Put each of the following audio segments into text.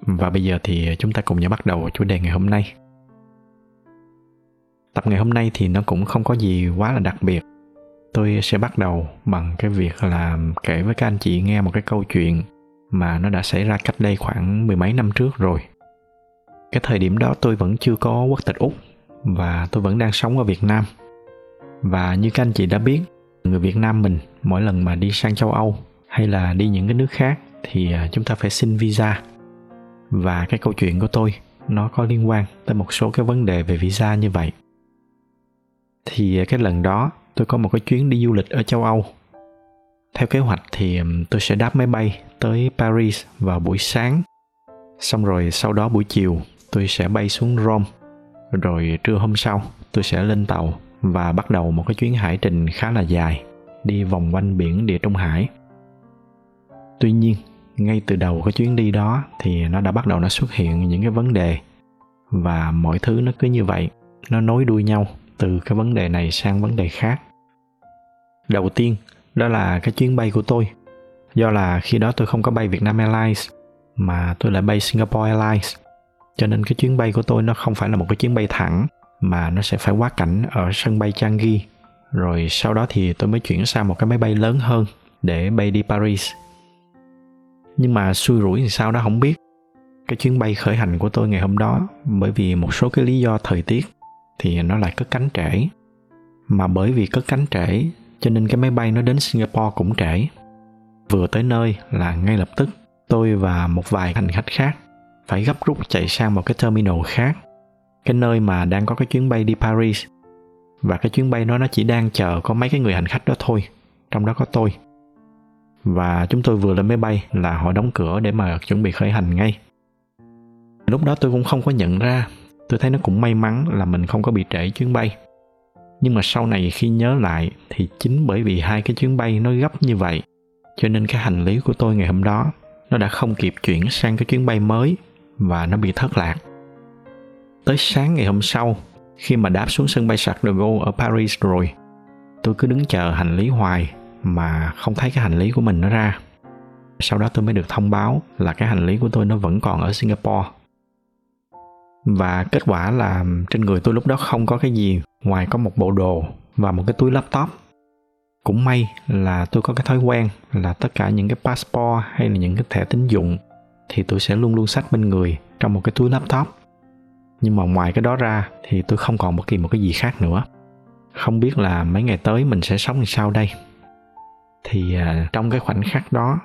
và bây giờ thì chúng ta cùng nhau bắt đầu chủ đề ngày hôm nay. Tập ngày hôm nay thì nó cũng không có gì quá là đặc biệt. Tôi sẽ bắt đầu bằng cái việc là kể với các anh chị nghe một cái câu chuyện mà nó đã xảy ra cách đây khoảng mười mấy năm trước rồi. Cái thời điểm đó tôi vẫn chưa có quốc tịch Úc và tôi vẫn đang sống ở Việt Nam. Và như các anh chị đã biết, người Việt Nam mình mỗi lần mà đi sang châu Âu hay là đi những cái nước khác thì à, chúng ta phải xin visa và cái câu chuyện của tôi, nó có liên quan tới một số cái vấn đề về visa như vậy. Thì cái lần đó, tôi có một cái chuyến đi du lịch ở châu âu. Theo kế hoạch thì tôi sẽ đáp máy bay tới paris vào buổi sáng. Xong rồi sau đó buổi chiều, tôi sẽ bay xuống rome. Rồi trưa hôm sau, tôi sẽ lên tàu và bắt đầu một cái chuyến hải trình khá là dài, đi vòng quanh biển địa trung hải. Tuy nhiên ngay từ đầu cái chuyến đi đó thì nó đã bắt đầu nó xuất hiện những cái vấn đề. Và mọi thứ nó cứ như vậy, nó nối đuôi nhau từ cái vấn đề này sang vấn đề khác. Đầu tiên, đó là cái chuyến bay của tôi. Do là khi đó tôi không có bay Vietnam Airlines, mà tôi lại bay Singapore Airlines. Cho nên cái chuyến bay của tôi nó không phải là một cái chuyến bay thẳng, mà nó sẽ phải quá cảnh ở sân bay Changi. Rồi sau đó thì tôi mới chuyển sang một cái máy bay lớn hơn để bay đi Paris nhưng mà xui rủi thì sao đó không biết. Cái chuyến bay khởi hành của tôi ngày hôm đó, bởi vì một số cái lý do thời tiết thì nó lại cất cánh trễ. Mà bởi vì cất cánh trễ, cho nên cái máy bay nó đến Singapore cũng trễ. Vừa tới nơi là ngay lập tức, tôi và một vài hành khách khác phải gấp rút chạy sang một cái terminal khác. Cái nơi mà đang có cái chuyến bay đi Paris. Và cái chuyến bay đó nó chỉ đang chờ có mấy cái người hành khách đó thôi, trong đó có tôi và chúng tôi vừa lên máy bay là họ đóng cửa để mà chuẩn bị khởi hành ngay. Lúc đó tôi cũng không có nhận ra. Tôi thấy nó cũng may mắn là mình không có bị trễ chuyến bay. Nhưng mà sau này khi nhớ lại thì chính bởi vì hai cái chuyến bay nó gấp như vậy, cho nên cái hành lý của tôi ngày hôm đó nó đã không kịp chuyển sang cái chuyến bay mới và nó bị thất lạc. Tới sáng ngày hôm sau, khi mà đáp xuống sân bay Charles de Gaulle ở Paris rồi, tôi cứ đứng chờ hành lý hoài mà không thấy cái hành lý của mình nó ra. Sau đó tôi mới được thông báo là cái hành lý của tôi nó vẫn còn ở singapore. Và kết quả là trên người tôi lúc đó không có cái gì, ngoài có một bộ đồ và một cái túi laptop. Cũng may là tôi có cái thói quen là tất cả những cái passport hay là những cái thẻ tín dụng thì tôi sẽ luôn luôn sách bên người trong một cái túi laptop. Nhưng mà ngoài cái đó ra thì tôi không còn bất kỳ một cái gì khác nữa. Không biết là mấy ngày tới mình sẽ sống như sao đây thì à, trong cái khoảnh khắc đó,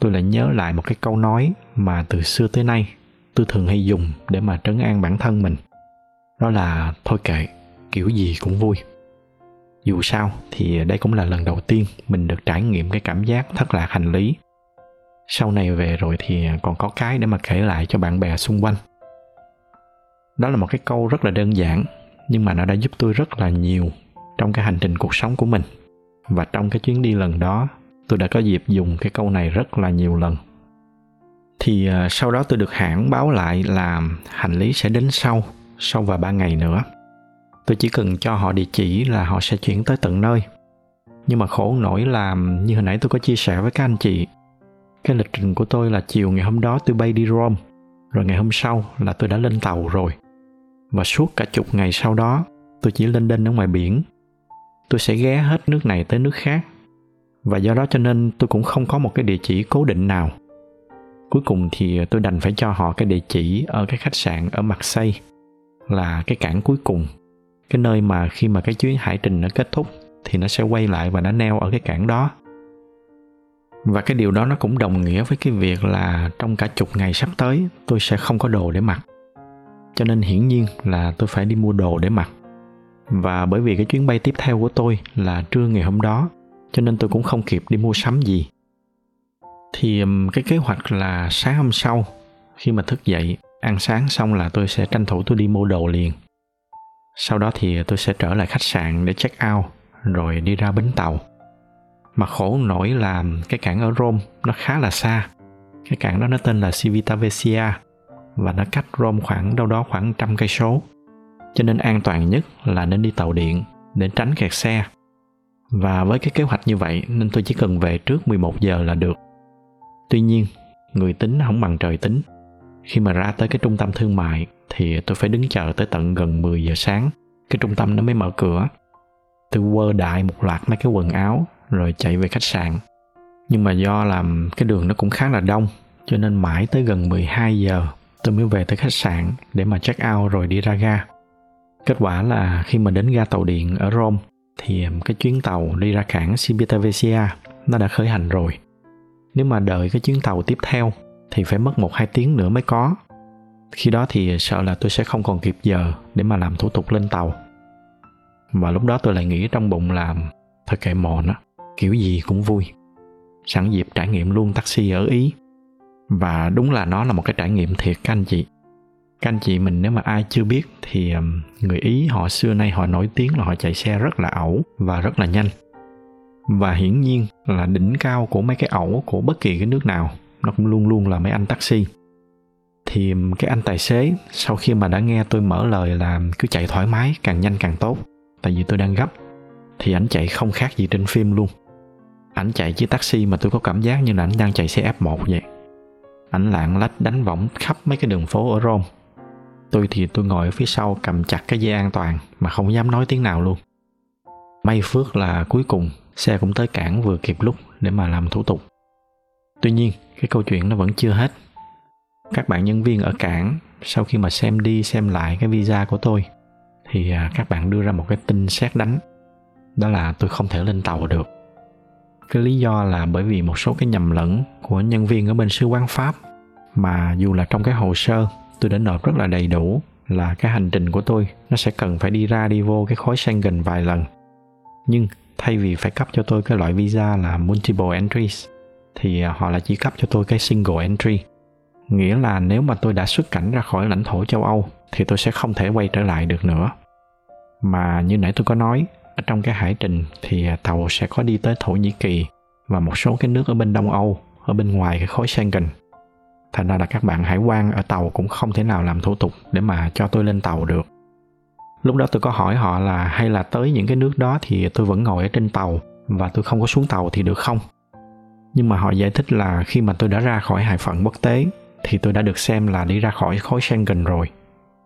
tôi lại nhớ lại một cái câu nói mà từ xưa tới nay tôi thường hay dùng để mà trấn an bản thân mình. Đó là, thôi kệ, kiểu gì cũng vui. Dù sao thì đây cũng là lần đầu tiên mình được trải nghiệm cái cảm giác thất lạc hành lý. Sau này về rồi thì còn có cái để mà kể lại cho bạn bè xung quanh. Đó là một cái câu rất là đơn giản, nhưng mà nó đã giúp tôi rất là nhiều trong cái hành trình cuộc sống của mình và trong cái chuyến đi lần đó tôi đã có dịp dùng cái câu này rất là nhiều lần. Thì uh, sau đó tôi được hãng báo lại là hành lý sẽ đến sau sau vài ba ngày nữa. Tôi chỉ cần cho họ địa chỉ là họ sẽ chuyển tới tận nơi. Nhưng mà khổ nổi là như hồi nãy tôi có chia sẻ với các anh chị cái lịch trình của tôi là chiều ngày hôm đó tôi bay đi Rome rồi ngày hôm sau là tôi đã lên tàu rồi. Và suốt cả chục ngày sau đó tôi chỉ lên đên ở ngoài biển tôi sẽ ghé hết nước này tới nước khác. Và do đó cho nên tôi cũng không có một cái địa chỉ cố định nào. Cuối cùng thì tôi đành phải cho họ cái địa chỉ ở cái khách sạn ở mặt xây, là cái cảng cuối cùng. Cái nơi mà khi mà cái chuyến hải trình nó kết thúc thì nó sẽ quay lại và nó neo ở cái cảng đó. Và cái điều đó nó cũng đồng nghĩa với cái việc là trong cả chục ngày sắp tới, tôi sẽ không có đồ để mặc. Cho nên hiển nhiên là tôi phải đi mua đồ để mặc và bởi vì cái chuyến bay tiếp theo của tôi là trưa ngày hôm đó, cho nên tôi cũng không kịp đi mua sắm gì. Thì um, cái kế hoạch là sáng hôm sau, khi mà thức dậy, ăn sáng xong là tôi sẽ tranh thủ tôi đi mua đồ liền. Sau đó thì tôi sẽ trở lại khách sạn để check out, rồi đi ra bến tàu. Mà khổ nổi là cái cảng ở Rome nó khá là xa. Cái cảng đó nó tên là Civitavecchia và nó cách Rome khoảng đâu đó khoảng trăm cây số cho nên an toàn nhất là nên đi tàu điện để tránh kẹt xe và với cái kế hoạch như vậy nên tôi chỉ cần về trước 11 giờ là được. Tuy nhiên, người tính không bằng trời tính. Khi mà ra tới cái trung tâm thương mại thì tôi phải đứng chờ tới tận gần 10 giờ sáng. Cái trung tâm nó mới mở cửa. Tôi quơ đại một loạt mấy cái quần áo rồi chạy về khách sạn. Nhưng mà do làm cái đường nó cũng khá là đông cho nên mãi tới gần 12 giờ tôi mới về tới khách sạn để mà check out rồi đi ra ga. Kết quả là khi mà đến ga tàu điện ở Rome thì cái chuyến tàu đi ra cảng Civitavecchia nó đã khởi hành rồi. Nếu mà đợi cái chuyến tàu tiếp theo thì phải mất một hai tiếng nữa mới có. Khi đó thì sợ là tôi sẽ không còn kịp giờ để mà làm thủ tục lên tàu. Và lúc đó tôi lại nghĩ trong bụng là thật kệ mòn á, kiểu gì cũng vui. Sẵn dịp trải nghiệm luôn taxi ở Ý. Và đúng là nó là một cái trải nghiệm thiệt các anh chị các anh chị mình nếu mà ai chưa biết thì người ý họ xưa nay họ nổi tiếng là họ chạy xe rất là ẩu và rất là nhanh. Và hiển nhiên là đỉnh cao của mấy cái ẩu của bất kỳ cái nước nào, nó cũng luôn luôn là mấy anh taxi. Thì cái anh tài xế sau khi mà đã nghe tôi mở lời là cứ chạy thoải mái, càng nhanh càng tốt, tại vì tôi đang gấp, thì ảnh chạy không khác gì trên phim luôn. Ảnh chạy chiếc taxi mà tôi có cảm giác như là ảnh đang chạy xe F1 vậy. Ảnh lạng lách đánh võng khắp mấy cái đường phố ở Rome tôi thì tôi ngồi ở phía sau cầm chặt cái dây an toàn mà không dám nói tiếng nào luôn. May phước là cuối cùng xe cũng tới cảng vừa kịp lúc để mà làm thủ tục. Tuy nhiên, cái câu chuyện nó vẫn chưa hết. Các bạn nhân viên ở cảng, sau khi mà xem đi xem lại cái visa của tôi, thì à, các bạn đưa ra một cái tin xét đánh. Đó là tôi không thể lên tàu được. Cái lý do là bởi vì một số cái nhầm lẫn của nhân viên ở bên sứ quán pháp mà dù là trong cái hồ sơ tôi đã nộp rất là đầy đủ là cái hành trình của tôi nó sẽ cần phải đi ra đi vô cái khối Schengen vài lần. Nhưng thay vì phải cấp cho tôi cái loại visa là multiple entries thì à, họ lại chỉ cấp cho tôi cái single entry. Nghĩa là nếu mà tôi đã xuất cảnh ra khỏi lãnh thổ châu Âu thì tôi sẽ không thể quay trở lại được nữa. Mà như nãy tôi có nói, ở trong cái hải trình thì à, tàu sẽ có đi tới Thổ Nhĩ Kỳ và một số cái nước ở bên Đông Âu, ở bên ngoài cái khối Schengen thành ra là các bạn hải quan ở tàu cũng không thể nào làm thủ tục để mà cho tôi lên tàu được. Lúc đó tôi có hỏi họ là hay là tới những cái nước đó thì tôi vẫn ngồi ở trên tàu và tôi không có xuống tàu thì được không? Nhưng mà họ giải thích là khi mà tôi đã ra khỏi hải phận quốc tế thì tôi đã được xem là đi ra khỏi khối Schengen rồi,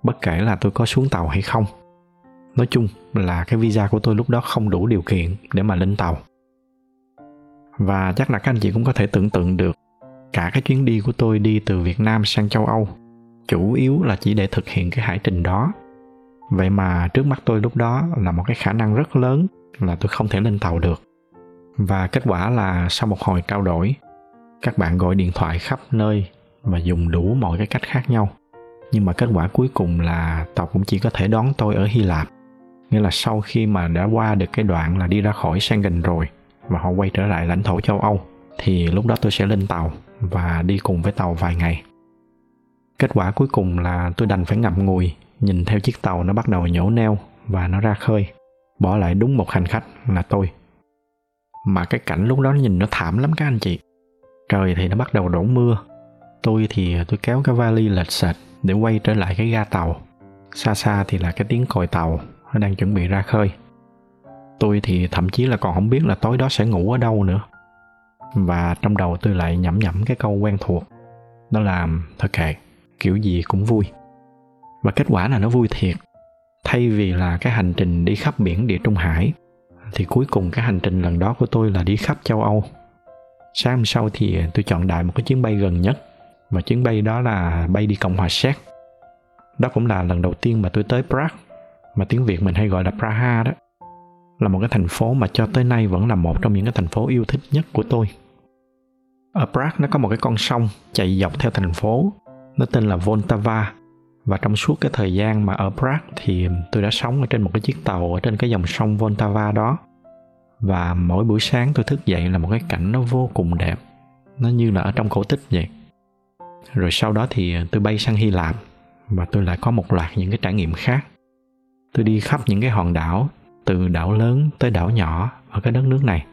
bất kể là tôi có xuống tàu hay không. Nói chung là cái visa của tôi lúc đó không đủ điều kiện để mà lên tàu. Và chắc là các anh chị cũng có thể tưởng tượng được cả cái chuyến đi của tôi đi từ Việt Nam sang châu Âu, chủ yếu là chỉ để thực hiện cái hải trình đó. Vậy mà trước mắt tôi lúc đó là một cái khả năng rất lớn là tôi không thể lên tàu được. Và kết quả là sau một hồi trao đổi, các bạn gọi điện thoại khắp nơi và dùng đủ mọi cái cách khác nhau. Nhưng mà kết quả cuối cùng là tàu cũng chỉ có thể đón tôi ở Hy Lạp. Nghĩa là sau khi mà đã qua được cái đoạn là đi ra khỏi Schengen rồi và họ quay trở lại lãnh thổ châu Âu, thì lúc đó tôi sẽ lên tàu và đi cùng với tàu vài ngày. Kết quả cuối cùng là tôi đành phải ngậm ngùi, nhìn theo chiếc tàu nó bắt đầu nhổ neo và nó ra khơi, bỏ lại đúng một hành khách là tôi. Mà cái cảnh lúc đó nhìn nó thảm lắm các anh chị. Trời thì nó bắt đầu đổ mưa. Tôi thì tôi kéo cái vali lệch sệt để quay trở lại cái ga tàu. Xa xa thì là cái tiếng còi tàu nó đang chuẩn bị ra khơi. Tôi thì thậm chí là còn không biết là tối đó sẽ ngủ ở đâu nữa và trong đầu tôi lại nhẩm nhẩm cái câu quen thuộc. Đó là, thôi kệ, kiểu gì cũng vui. Và kết quả là nó vui thiệt. Thay vì là cái hành trình đi khắp biển địa trung hải, thì cuối cùng cái hành trình lần đó của tôi là đi khắp châu âu. Sáng hôm sau thì tôi chọn đại một cái chuyến bay gần nhất. Và chuyến bay đó là bay đi cộng hòa séc. Đó cũng là lần đầu tiên mà tôi tới prague. Mà tiếng việt mình hay gọi là praha đó. Là một cái thành phố mà cho tới nay vẫn là một trong những cái thành phố yêu thích nhất của tôi ở Prague nó có một cái con sông chạy dọc theo thành phố, nó tên là Voltava. Và trong suốt cái thời gian mà ở Prague thì tôi đã sống ở trên một cái chiếc tàu ở trên cái dòng sông Voltava đó. Và mỗi buổi sáng tôi thức dậy là một cái cảnh nó vô cùng đẹp. Nó như là ở trong cổ tích vậy. rồi sau đó thì tôi bay sang hy lạp và tôi lại có một loạt những cái trải nghiệm khác tôi đi khắp những cái hòn đảo từ đảo lớn tới đảo nhỏ ở cái đất nước này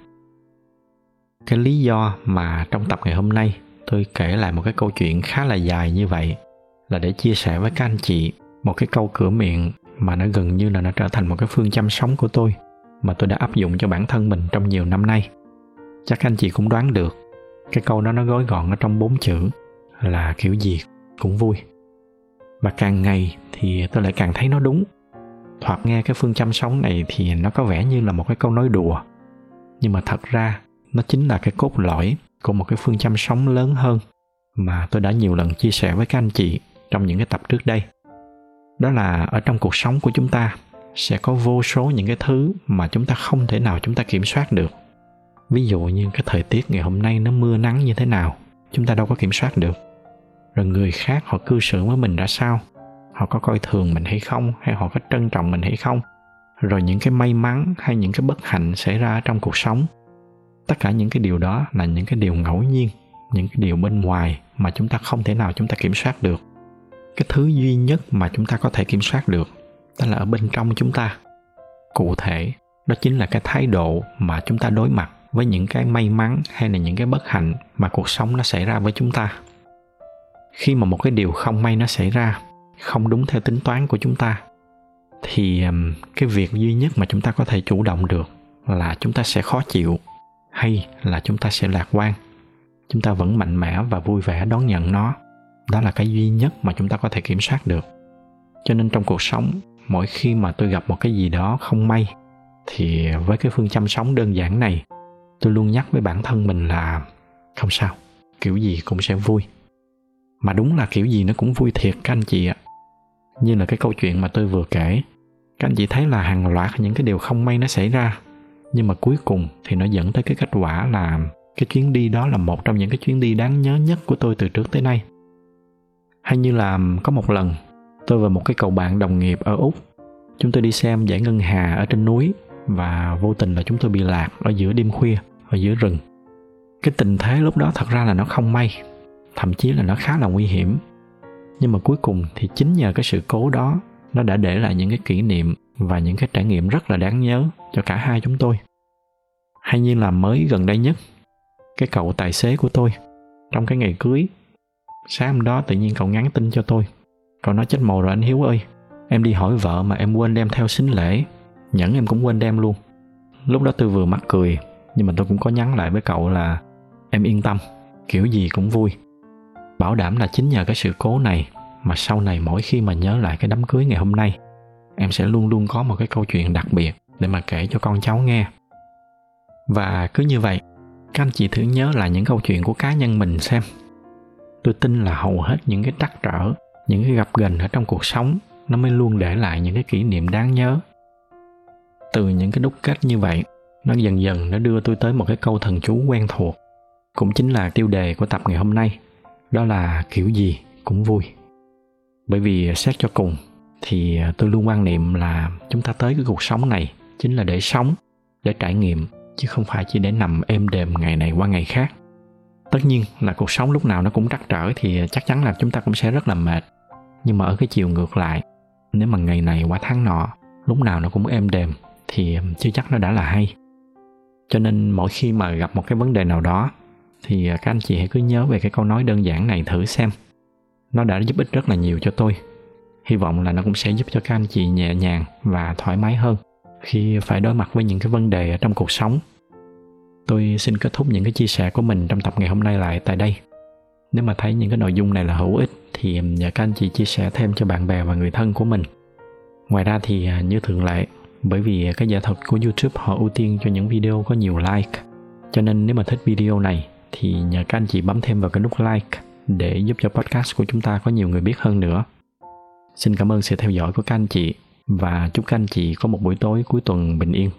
cái lý do mà trong tập ngày hôm nay tôi kể lại một cái câu chuyện khá là dài như vậy là để chia sẻ với các anh chị một cái câu cửa miệng mà nó gần như là nó trở thành một cái phương châm sống của tôi, mà tôi đã áp dụng cho bản thân mình trong nhiều năm nay. Chắc anh chị cũng đoán được, cái câu đó nó gói gọn ở trong bốn chữ là kiểu gì cũng vui. Và càng ngày thì tôi lại càng thấy nó đúng. Thoạt nghe cái phương châm sống này thì nó có vẻ như là một cái câu nói đùa. Nhưng mà thật ra nó chính là cái cốt lõi của một cái phương châm sống lớn hơn mà tôi đã nhiều lần chia sẻ với các anh chị trong những cái tập trước đây. Đó là ở trong cuộc sống của chúng ta sẽ có vô số những cái thứ mà chúng ta không thể nào chúng ta kiểm soát được. Ví dụ như cái thời tiết ngày hôm nay nó mưa nắng như thế nào, chúng ta đâu có kiểm soát được. Rồi người khác họ cư xử với mình ra sao? Họ có coi thường mình hay không? Hay họ có trân trọng mình hay không? Rồi những cái may mắn hay những cái bất hạnh xảy ra trong cuộc sống tất cả những cái điều đó là những cái điều ngẫu nhiên, những cái điều bên ngoài mà chúng ta không thể nào chúng ta kiểm soát được. Cái thứ duy nhất mà chúng ta có thể kiểm soát được, đó là ở bên trong chúng ta. Cụ thể, đó chính là cái thái độ mà chúng ta đối mặt với những cái may mắn hay là những cái bất hạnh mà cuộc sống nó xảy ra với chúng ta. Khi mà một cái điều không may nó xảy ra, không đúng theo tính toán của chúng ta, thì cái việc duy nhất mà chúng ta có thể chủ động được là chúng ta sẽ khó chịu hay là chúng ta sẽ lạc quan. Chúng ta vẫn mạnh mẽ và vui vẻ đón nhận nó. Đó là cái duy nhất mà chúng ta có thể kiểm soát được. Cho nên trong cuộc sống, mỗi khi mà tôi gặp một cái gì đó không may, thì với cái phương châm sống đơn giản này, tôi luôn nhắc với bản thân mình là không sao, kiểu gì cũng sẽ vui. Mà đúng là kiểu gì nó cũng vui thiệt các anh chị ạ. Như là cái câu chuyện mà tôi vừa kể, các anh chị thấy là hàng loạt những cái điều không may nó xảy ra nhưng mà cuối cùng thì nó dẫn tới cái kết quả là cái chuyến đi đó là một trong những cái chuyến đi đáng nhớ nhất của tôi từ trước tới nay. Hay như là có một lần, tôi và một cái cậu bạn đồng nghiệp ở úc, chúng tôi đi xem giải ngân hà ở trên núi và vô tình là chúng tôi bị lạc ở giữa đêm khuya, ở giữa rừng. Cái tình thế lúc đó thật ra là nó không may, thậm chí là nó khá là nguy hiểm. Nhưng mà cuối cùng thì chính nhờ cái sự cố đó, nó đã để lại những cái kỷ niệm và những cái trải nghiệm rất là đáng nhớ cho cả hai chúng tôi. Hay như là mới gần đây nhất, cái cậu tài xế của tôi, trong cái ngày cưới, sáng hôm đó tự nhiên cậu nhắn tin cho tôi. Cậu nói chết mồ rồi anh hiếu ơi, em đi hỏi vợ mà em quên đem theo xính lễ. Nhẫn em cũng quên đem luôn. Lúc đó tôi vừa mắc cười, nhưng mà tôi cũng có nhắn lại với cậu là, em yên tâm, kiểu gì cũng vui. Bảo đảm là chính nhờ cái sự cố này mà sau này mỗi khi mà nhớ lại cái đám cưới ngày hôm nay em sẽ luôn luôn có một cái câu chuyện đặc biệt để mà kể cho con cháu nghe. Và cứ như vậy, các anh chị thử nhớ lại những câu chuyện của cá nhân mình xem. Tôi tin là hầu hết những cái trắc trở, những cái gặp gần ở trong cuộc sống, nó mới luôn để lại những cái kỷ niệm đáng nhớ. Từ những cái đúc kết như vậy, nó dần dần nó đưa tôi tới một cái câu thần chú quen thuộc, cũng chính là tiêu đề của tập ngày hôm nay, đó là kiểu gì cũng vui. Bởi vì xét cho cùng thì à, tôi luôn quan niệm là chúng ta tới cái cuộc sống này chính là để sống, để trải nghiệm, chứ không phải chỉ để nằm êm đềm ngày này qua ngày khác. Tất nhiên là cuộc sống lúc nào nó cũng trắc trở thì à, chắc chắn là chúng ta cũng sẽ rất là mệt. Nhưng mà ở cái chiều ngược lại, nếu mà ngày này qua tháng nọ, lúc nào nó cũng êm đềm thì à, chưa chắc nó đã là hay. Cho nên mỗi khi mà gặp một cái vấn đề nào đó thì các anh chị hãy cứ nhớ về cái câu nói đơn giản này thử xem. Nó đã giúp ích rất là nhiều cho tôi hy vọng là nó cũng sẽ giúp cho các anh chị nhẹ nhàng và thoải mái hơn khi phải đối mặt với những cái vấn đề ở trong cuộc sống. Tôi xin kết thúc những cái chia sẻ của mình trong tập ngày hôm nay lại tại đây. Nếu mà thấy những cái nội dung này là hữu ích thì nhờ các anh chị chia sẻ thêm cho bạn bè và người thân của mình. Ngoài ra thì à, như thường lệ, bởi vì cái giả thuật của youtube họ ưu tiên cho những video có nhiều like, cho nên nếu mà thích video này thì nhờ các anh chị bấm thêm vào cái nút like để giúp cho podcast của chúng ta có nhiều người biết hơn nữa xin cảm ơn sự theo dõi của các anh chị và chúc các anh chị có một buổi tối cuối tuần bình yên.